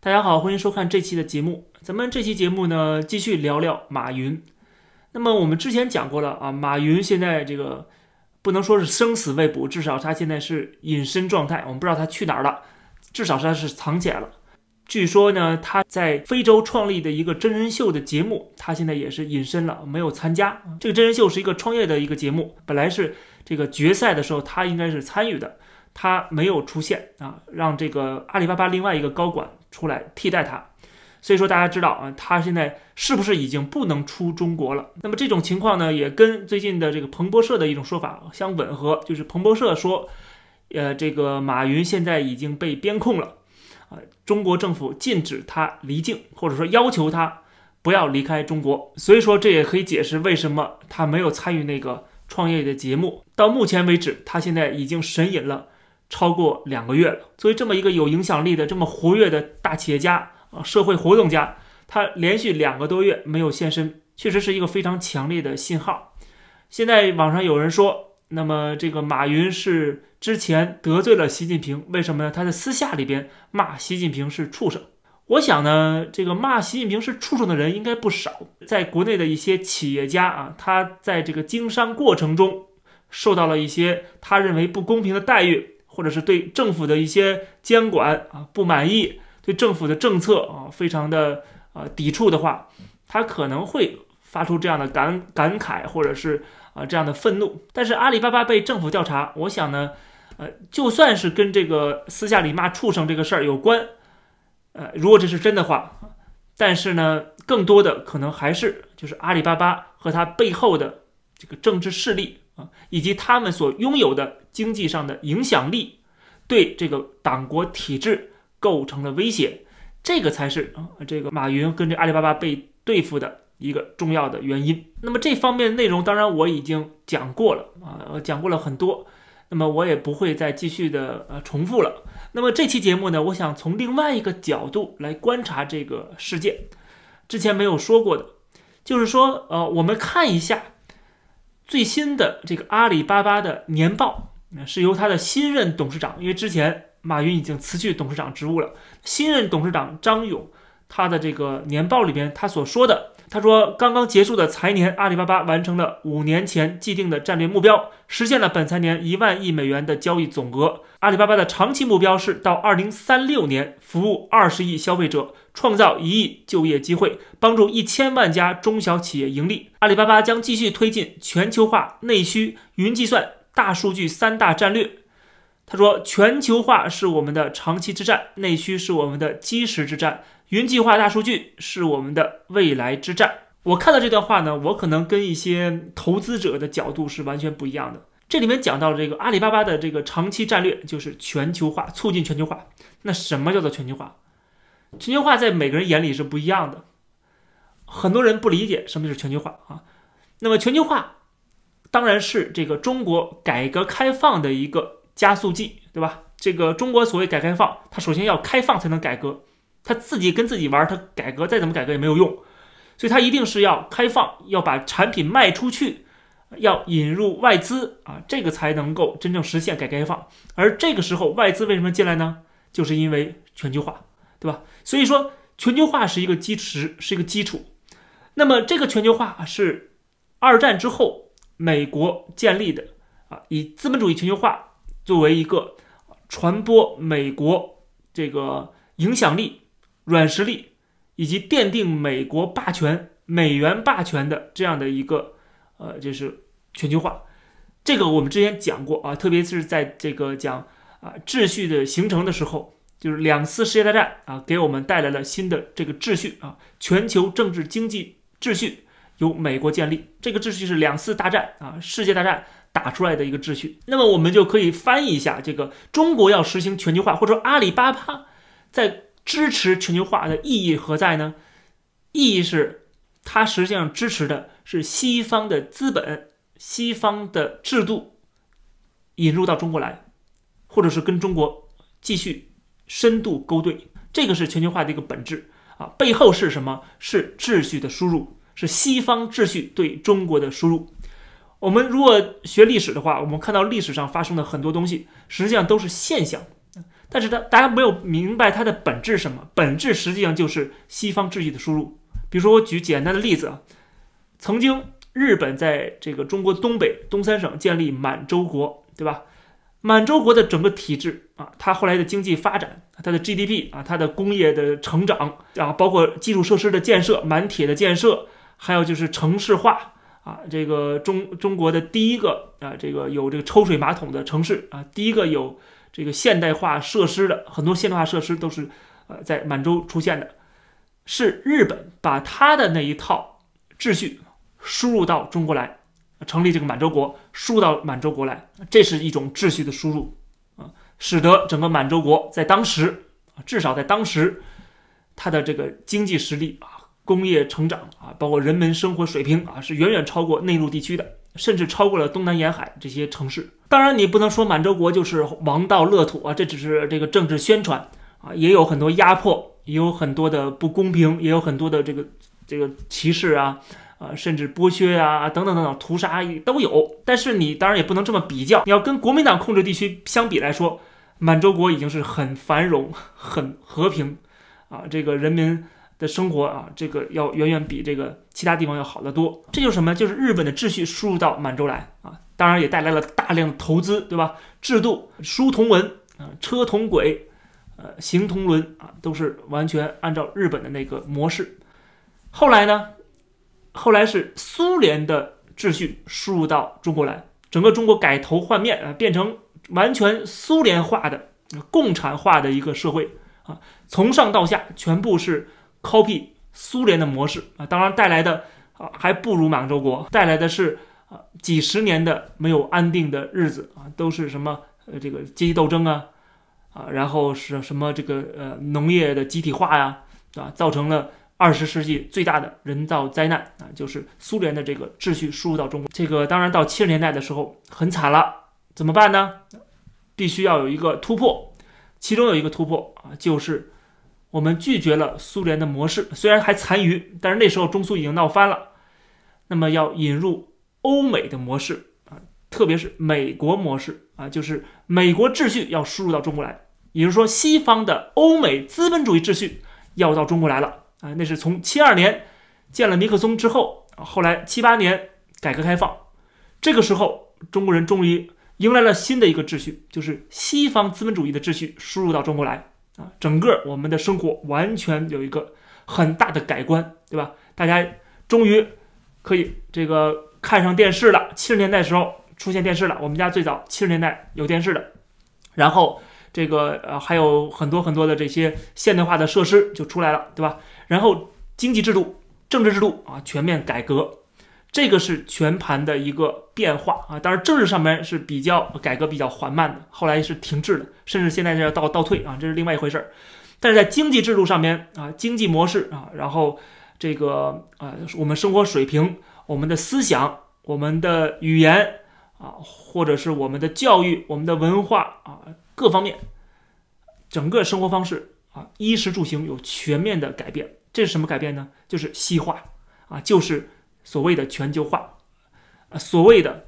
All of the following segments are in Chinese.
大家好，欢迎收看这期的节目。咱们这期节目呢，继续聊聊马云。那么我们之前讲过了啊，马云现在这个不能说是生死未卜，至少他现在是隐身状态，我们不知道他去哪儿了，至少他是藏起来了。据说呢，他在非洲创立的一个真人秀的节目，他现在也是隐身了，没有参加。这个真人秀是一个创业的一个节目，本来是这个决赛的时候他应该是参与的。他没有出现啊，让这个阿里巴巴另外一个高管出来替代他，所以说大家知道啊，他现在是不是已经不能出中国了？那么这种情况呢，也跟最近的这个彭博社的一种说法相吻合，就是彭博社说，呃，这个马云现在已经被边控了，啊，中国政府禁止他离境，或者说要求他不要离开中国，所以说这也可以解释为什么他没有参与那个创业的节目。到目前为止，他现在已经神隐了。超过两个月了。作为这么一个有影响力的、这么活跃的大企业家啊，社会活动家，他连续两个多月没有现身，确实是一个非常强烈的信号。现在网上有人说，那么这个马云是之前得罪了习近平，为什么呢？他在私下里边骂习近平是畜生。我想呢，这个骂习近平是畜生的人应该不少。在国内的一些企业家啊，他在这个经商过程中受到了一些他认为不公平的待遇。或者是对政府的一些监管啊不满意，对政府的政策啊非常的啊抵触的话，他可能会发出这样的感感慨，或者是啊这样的愤怒。但是阿里巴巴被政府调查，我想呢，呃，就算是跟这个私下里骂畜生这个事儿有关，呃，如果这是真的话，但是呢，更多的可能还是就是阿里巴巴和他背后的这个政治势力。啊，以及他们所拥有的经济上的影响力，对这个党国体制构成了威胁，这个才是啊，这个马云跟这阿里巴巴被对付的一个重要的原因。那么这方面的内容，当然我已经讲过了啊，讲过了很多，那么我也不会再继续的呃重复了。那么这期节目呢，我想从另外一个角度来观察这个事件，之前没有说过的，就是说呃，我们看一下。最新的这个阿里巴巴的年报，是由他的新任董事长，因为之前马云已经辞去董事长职务了，新任董事长张勇，他的这个年报里边他所说的。他说，刚刚结束的财年，阿里巴巴完成了五年前既定的战略目标，实现了本财年一万亿美元的交易总额。阿里巴巴的长期目标是到二零三六年服务二十亿消费者，创造一亿就业机会，帮助一千万家中小企业盈利。阿里巴巴将继续推进全球化、内需、云计算、大数据三大战略。他说，全球化是我们的长期之战，内需是我们的基石之战。云计划、大数据是我们的未来之战。我看到这段话呢，我可能跟一些投资者的角度是完全不一样的。这里面讲到这个阿里巴巴的这个长期战略就是全球化，促进全球化。那什么叫做全球化？全球化在每个人眼里是不一样的。很多人不理解什么是全球化啊。那么全球化当然是这个中国改革开放的一个加速剂，对吧？这个中国所谓改开放，它首先要开放才能改革。它自己跟自己玩，它改革再怎么改革也没有用，所以它一定是要开放，要把产品卖出去，要引入外资啊，这个才能够真正实现改革开放。而这个时候，外资为什么进来呢？就是因为全球化，对吧？所以说，全球化是一个基石，是一个基础。那么，这个全球化是二战之后美国建立的啊，以资本主义全球化作为一个传播美国这个影响力。软实力以及奠定美国霸权、美元霸权的这样的一个呃，就是全球化。这个我们之前讲过啊，特别是在这个讲啊秩序的形成的时候，就是两次世界大战啊，给我们带来了新的这个秩序啊，全球政治经济秩序由美国建立。这个秩序是两次大战啊，世界大战打出来的一个秩序。那么我们就可以翻译一下，这个中国要实行全球化，或者说阿里巴巴在。支持全球化的意义何在呢？意义是，它实际上支持的是西方的资本、西方的制度引入到中国来，或者是跟中国继续深度勾兑。这个是全球化的一个本质啊！背后是什么？是秩序的输入，是西方秩序对中国的输入。我们如果学历史的话，我们看到历史上发生的很多东西，实际上都是现象。但是它大家没有明白它的本质是什么？本质实际上就是西方秩序的输入。比如说，我举简单的例子啊，曾经日本在这个中国东北东三省建立满洲国，对吧？满洲国的整个体制啊，它后来的经济发展，它的 GDP 啊，它的工业的成长啊，包括基础设施的建设、满铁的建设，还有就是城市化啊，这个中中国的第一个啊，这个有这个抽水马桶的城市啊，第一个有这个现代化设施的很多现代化设施都是呃在满洲出现的，是日本把它的那一套秩序输入到中国来。成立这个满洲国，输到满洲国来，这是一种秩序的输入啊，使得整个满洲国在当时啊，至少在当时，它的这个经济实力啊，工业成长啊，包括人们生活水平啊，是远远超过内陆地区的，甚至超过了东南沿海这些城市。当然，你不能说满洲国就是王道乐土啊，这只是这个政治宣传啊，也有很多压迫，也有很多的不公平，也有很多的这个这个歧视啊。啊，甚至剥削啊，等等等等，屠杀都有。但是你当然也不能这么比较，你要跟国民党控制地区相比来说，满洲国已经是很繁荣、很和平啊，这个人民的生活啊，这个要远远比这个其他地方要好得多。这就是什么？就是日本的秩序输入到满洲来啊，当然也带来了大量的投资，对吧？制度书同文啊，车同轨，呃，行同伦啊，都是完全按照日本的那个模式。后来呢？后来是苏联的秩序输入到中国来，整个中国改头换面啊，变成完全苏联化的、共产化的一个社会啊，从上到下全部是 copy 苏联的模式啊，当然带来的啊还不如满洲国，带来的是啊几十年的没有安定的日子啊，都是什么呃这个阶级斗争啊啊，然后是什么这个呃农业的集体化呀啊，造成了。二十世纪最大的人造灾难啊，就是苏联的这个秩序输入到中国。这个当然到七十年代的时候很惨了，怎么办呢？必须要有一个突破。其中有一个突破啊，就是我们拒绝了苏联的模式，虽然还残余，但是那时候中苏已经闹翻了。那么要引入欧美的模式啊，特别是美国模式啊，就是美国秩序要输入到中国来，也就是说西方的欧美资本主义秩序要到中国来了。啊，那是从七二年见了尼克松之后，后来七八年改革开放，这个时候中国人终于迎来了新的一个秩序，就是西方资本主义的秩序输入到中国来啊，整个我们的生活完全有一个很大的改观，对吧？大家终于可以这个看上电视了。七十年代时候出现电视了，我们家最早七十年代有电视的，然后这个呃还有很多很多的这些现代化的设施就出来了，对吧？然后经济制度、政治制度啊全面改革，这个是全盘的一个变化啊。当然政治上面是比较改革比较缓慢的，后来是停滞的，甚至现在要倒倒退啊，这是另外一回事儿。但是在经济制度上面啊，经济模式啊，然后这个啊，我们生活水平、我们的思想、我们的语言啊，或者是我们的教育、我们的文化啊，各方面，整个生活方式啊，衣食住行有全面的改变。这是什么改变呢？就是西化啊，就是所谓的全球化，啊，所谓的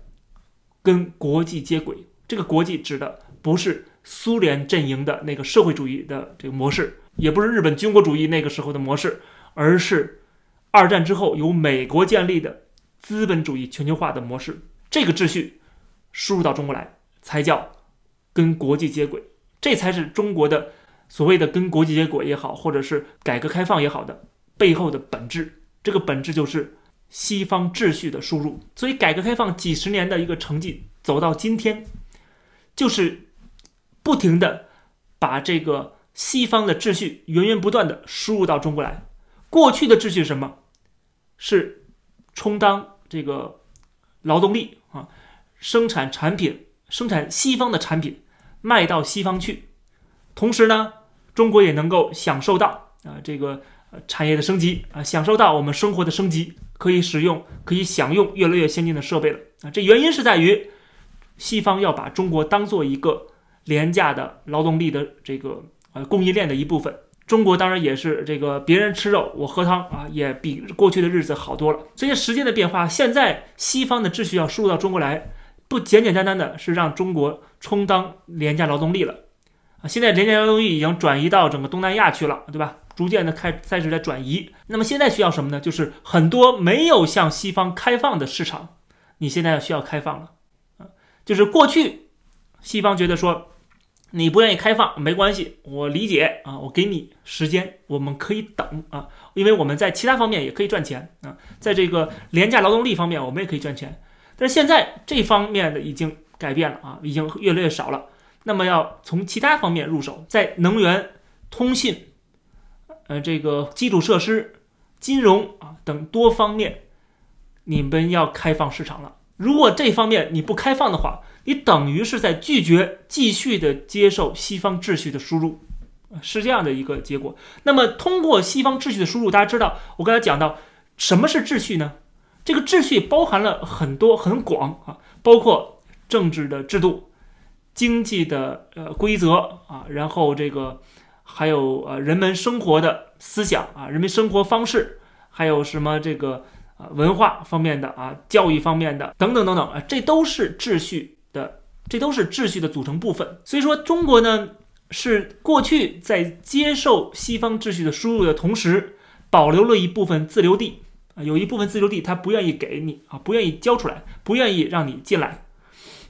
跟国际接轨。这个国际指的不是苏联阵营的那个社会主义的这个模式，也不是日本军国主义那个时候的模式，而是二战之后由美国建立的资本主义全球化的模式。这个秩序输入到中国来，才叫跟国际接轨，这才是中国的。所谓的跟国际接轨也好，或者是改革开放也好的背后的本质，这个本质就是西方秩序的输入。所以，改革开放几十年的一个成绩走到今天，就是不停的把这个西方的秩序源源不断的输入到中国来。过去的秩序是什么？是充当这个劳动力啊，生产产品，生产西方的产品，卖到西方去，同时呢。中国也能够享受到啊这个产业的升级啊，享受到我们生活的升级，可以使用、可以享用越来越先进的设备了啊。这原因是在于西方要把中国当做一个廉价的劳动力的这个呃供应链的一部分。中国当然也是这个别人吃肉我喝汤啊，也比过去的日子好多了。随着时间的变化，现在西方的秩序要输入到中国来，不简简单单的是让中国充当廉价劳动力了。啊，现在廉价劳动力已经转移到整个东南亚去了，对吧？逐渐的开开始在转移。那么现在需要什么呢？就是很多没有向西方开放的市场，你现在需要开放了啊。就是过去西方觉得说你不愿意开放没关系，我理解啊，我给你时间，我们可以等啊，因为我们在其他方面也可以赚钱啊，在这个廉价劳动力方面我们也可以赚钱。但是现在这方面的已经改变了啊，已经越来越少了。那么要从其他方面入手，在能源、通信、呃这个基础设施、金融啊等多方面，你们要开放市场了。如果这方面你不开放的话，你等于是在拒绝继续的接受西方秩序的输入，是这样的一个结果。那么通过西方秩序的输入，大家知道我刚才讲到什么是秩序呢？这个秩序包含了很多很广啊，包括政治的制度。经济的呃规则啊，然后这个还有呃人们生活的思想啊，人们生活方式，还有什么这个啊文化方面的啊，教育方面的等等等等啊，这都是秩序的，这都是秩序的组成部分。所以说，中国呢是过去在接受西方秩序的输入的同时，保留了一部分自留地，啊有一部分自留地，他不愿意给你啊，不愿意交出来，不愿意让你进来。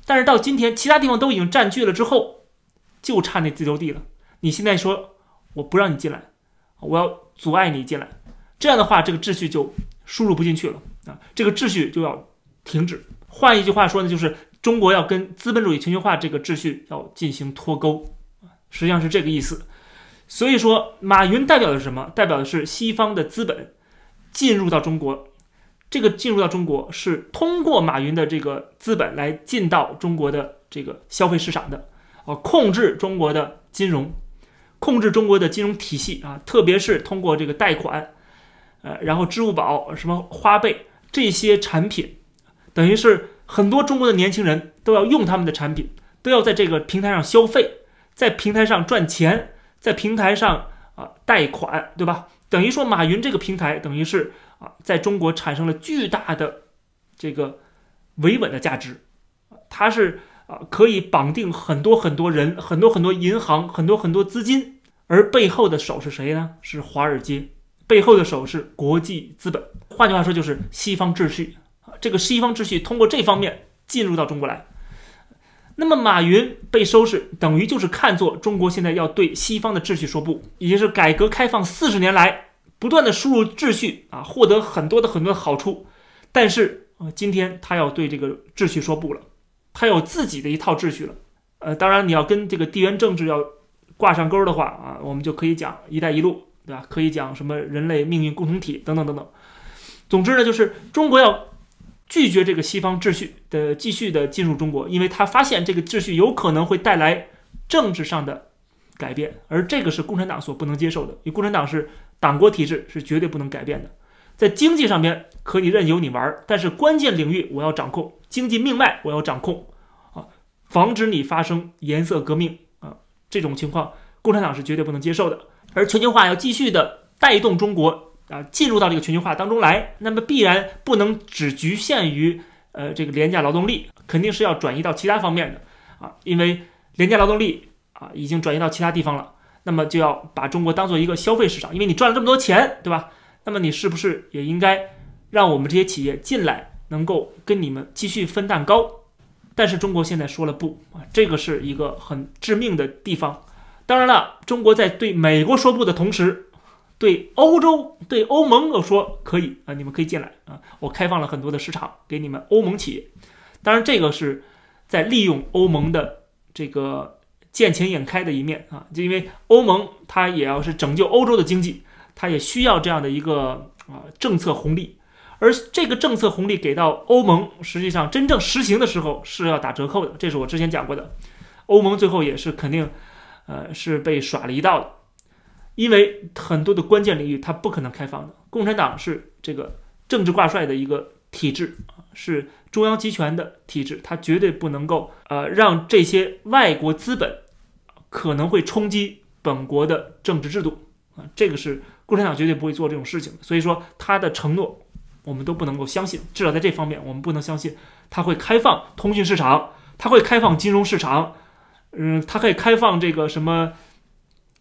但是到今天，其他地方都已经占据了之后，就差那自留地了。你现在说我不让你进来，我要阻碍你进来，这样的话，这个秩序就输入不进去了啊，这个秩序就要停止。换一句话说呢，就是中国要跟资本主义全球化这个秩序要进行脱钩实际上是这个意思。所以说，马云代表的是什么？代表的是西方的资本进入到中国。这个进入到中国是通过马云的这个资本来进到中国的这个消费市场的，啊，控制中国的金融，控制中国的金融体系啊，特别是通过这个贷款，呃，然后支付宝、什么花呗这些产品，等于是很多中国的年轻人都要用他们的产品，都要在这个平台上消费，在平台上赚钱，在平台上啊贷款，对吧？等于说马云这个平台等于是。啊，在中国产生了巨大的这个维稳的价值，它是啊可以绑定很多很多人、很多很多银行、很多很多资金，而背后的手是谁呢？是华尔街，背后的手是国际资本。换句话说，就是西方秩序啊。这个西方秩序通过这方面进入到中国来，那么马云被收拾，等于就是看作中国现在要对西方的秩序说不，也就是改革开放四十年来。不断的输入秩序啊，获得很多的很多的好处，但是啊，今天他要对这个秩序说不了，他有自己的一套秩序了。呃，当然你要跟这个地缘政治要挂上钩的话啊，我们就可以讲“一带一路”，对吧？可以讲什么人类命运共同体等等等等。总之呢，就是中国要拒绝这个西方秩序的继续的进入中国，因为他发现这个秩序有可能会带来政治上的改变，而这个是共产党所不能接受的，因为共产党是。党国体制是绝对不能改变的，在经济上面可以任由你玩，但是关键领域我要掌控，经济命脉我要掌控，啊，防止你发生颜色革命啊，这种情况共产党是绝对不能接受的。而全球化要继续的带动中国啊进入到这个全球化当中来，那么必然不能只局限于呃这个廉价劳动力，肯定是要转移到其他方面的啊，因为廉价劳动力啊已经转移到其他地方了。那么就要把中国当做一个消费市场，因为你赚了这么多钱，对吧？那么你是不是也应该让我们这些企业进来，能够跟你们继续分蛋糕？但是中国现在说了不啊，这个是一个很致命的地方。当然了，中国在对美国说不的同时，对欧洲、对欧盟又说可以啊，你们可以进来啊，我开放了很多的市场给你们欧盟企业。当然，这个是在利用欧盟的这个。见钱眼开的一面啊，就因为欧盟它也要是拯救欧洲的经济，它也需要这样的一个啊政策红利，而这个政策红利给到欧盟，实际上真正实行的时候是要打折扣的，这是我之前讲过的。欧盟最后也是肯定，呃，是被耍了一道的，因为很多的关键领域它不可能开放的。共产党是这个政治挂帅的一个体制是。中央集权的体制，它绝对不能够呃让这些外国资本可能会冲击本国的政治制度啊，这个是共产党绝对不会做这种事情的。所以说，他的承诺我们都不能够相信，至少在这方面，我们不能相信他会开放通讯市场，他会开放金融市场，嗯，它可以开放这个什么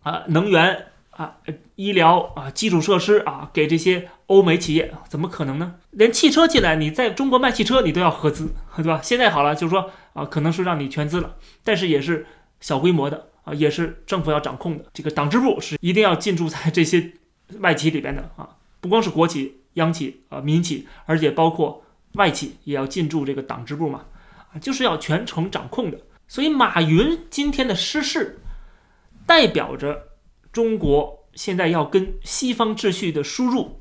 啊能源啊医疗啊基础设施啊给这些欧美企业，怎么可能呢？连汽车进来，你在中国卖汽车，你都要合资，对吧？现在好了，就是说啊，可能是让你全资了，但是也是小规模的啊，也是政府要掌控的。这个党支部是一定要进驻在这些外企里边的啊，不光是国企、央企啊、民企，而且包括外企也要进驻这个党支部嘛，啊，就是要全程掌控的。所以，马云今天的失势，代表着中国现在要跟西方秩序的输入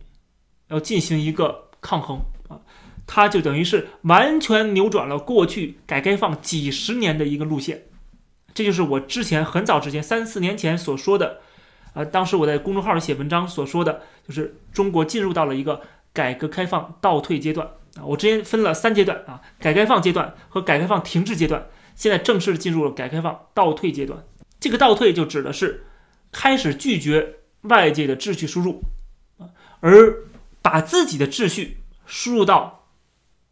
要进行一个抗衡啊，它就等于是完全扭转了过去改革开放几十年的一个路线。这就是我之前很早之前三四年前所说的，呃，当时我在公众号里写文章所说的，就是中国进入到了一个改革开放倒退阶段啊。我之前分了三阶段啊，改革开放阶段和改革开放停滞阶段。现在正式进入了改革开放倒退阶段，这个倒退就指的是开始拒绝外界的秩序输入，啊，而把自己的秩序输入到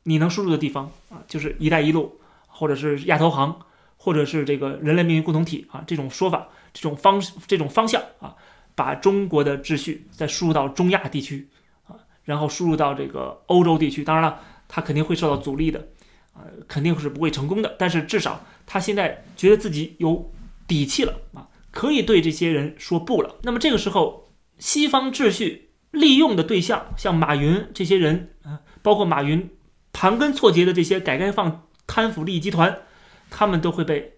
你能输入的地方啊，就是“一带一路”或者是亚投行，或者是这个人类命运共同体啊这种说法、这种方这种方向啊，把中国的秩序再输入到中亚地区啊，然后输入到这个欧洲地区。当然了，它肯定会受到阻力的。呃，肯定是不会成功的。但是至少他现在觉得自己有底气了啊，可以对这些人说不了。那么这个时候，西方秩序利用的对象，像马云这些人啊，包括马云盘根错节的这些改革开放贪腐利益集团，他们都会被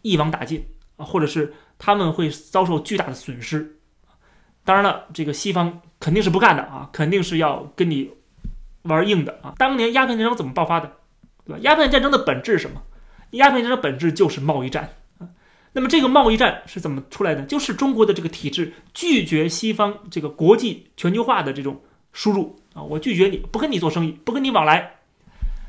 一网打尽啊，或者是他们会遭受巨大的损失。当然了，这个西方肯定是不干的啊，肯定是要跟你玩硬的啊。当年鸦片战争怎么爆发的？对吧？鸦片战争的本质是什么？鸦片战争本质就是贸易战。那么这个贸易战是怎么出来的？就是中国的这个体制拒绝西方这个国际全球化的这种输入啊，我拒绝你，不跟你做生意，不跟你往来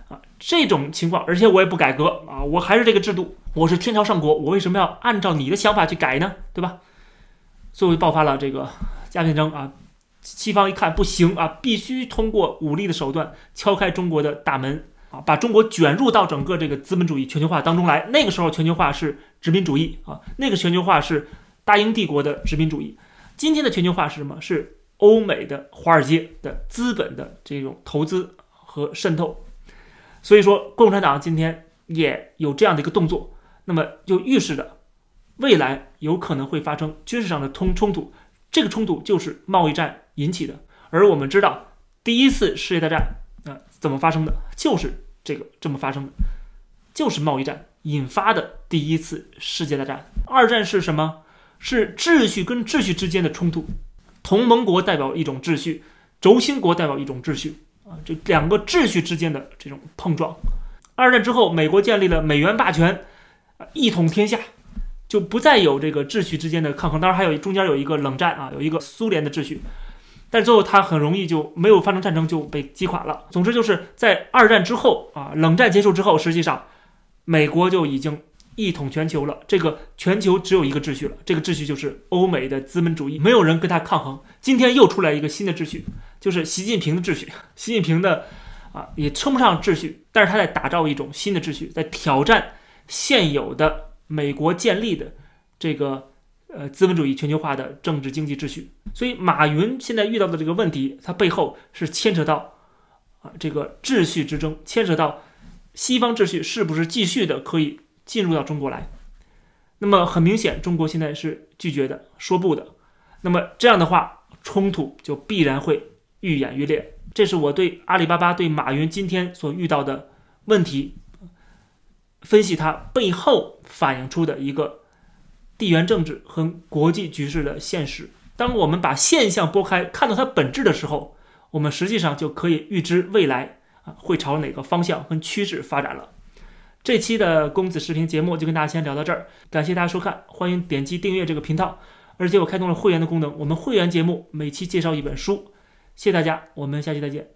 啊。这种情况，而且我也不改革啊，我还是这个制度，我是天朝上国，我为什么要按照你的想法去改呢？对吧？所以爆发了这个鸦片战争啊。西方一看不行啊，必须通过武力的手段敲开中国的大门。把中国卷入到整个这个资本主义全球化当中来。那个时候，全球化是殖民主义啊，那个全球化是大英帝国的殖民主义。今天的全球化是什么？是欧美的华尔街的资本的这种投资和渗透。所以说，共产党今天也有这样的一个动作，那么就预示着未来有可能会发生军事上的通冲突。这个冲突就是贸易战引起的。而我们知道，第一次世界大战啊怎么发生的？就是。这个这么发生的，就是贸易战引发的第一次世界大战。二战是什么？是秩序跟秩序之间的冲突。同盟国代表一种秩序，轴心国代表一种秩序啊，这两个秩序之间的这种碰撞。二战之后，美国建立了美元霸权，一统天下，就不再有这个秩序之间的抗衡。当然还有中间有一个冷战啊，有一个苏联的秩序。但最后，他很容易就没有发生战争就被击垮了。总之，就是在二战之后啊，冷战结束之后，实际上美国就已经一统全球了。这个全球只有一个秩序了，这个秩序就是欧美的资本主义，没有人跟他抗衡。今天又出来一个新的秩序，就是习近平的秩序。习近平的啊，也称不上秩序，但是他在打造一种新的秩序，在挑战现有的美国建立的这个。呃，资本主义全球化的政治经济秩序，所以马云现在遇到的这个问题，它背后是牵扯到啊这个秩序之争，牵扯到西方秩序是不是继续的可以进入到中国来。那么很明显，中国现在是拒绝的，说不的。那么这样的话，冲突就必然会愈演愈烈。这是我对阿里巴巴、对马云今天所遇到的问题分析，它背后反映出的一个。地缘政治和国际局势的现实。当我们把现象拨开，看到它本质的时候，我们实际上就可以预知未来啊会朝哪个方向跟趋势发展了。这期的公子视频节目就跟大家先聊到这儿，感谢大家收看，欢迎点击订阅这个频道，而且我开通了会员的功能，我们会员节目每期介绍一本书，谢谢大家，我们下期再见。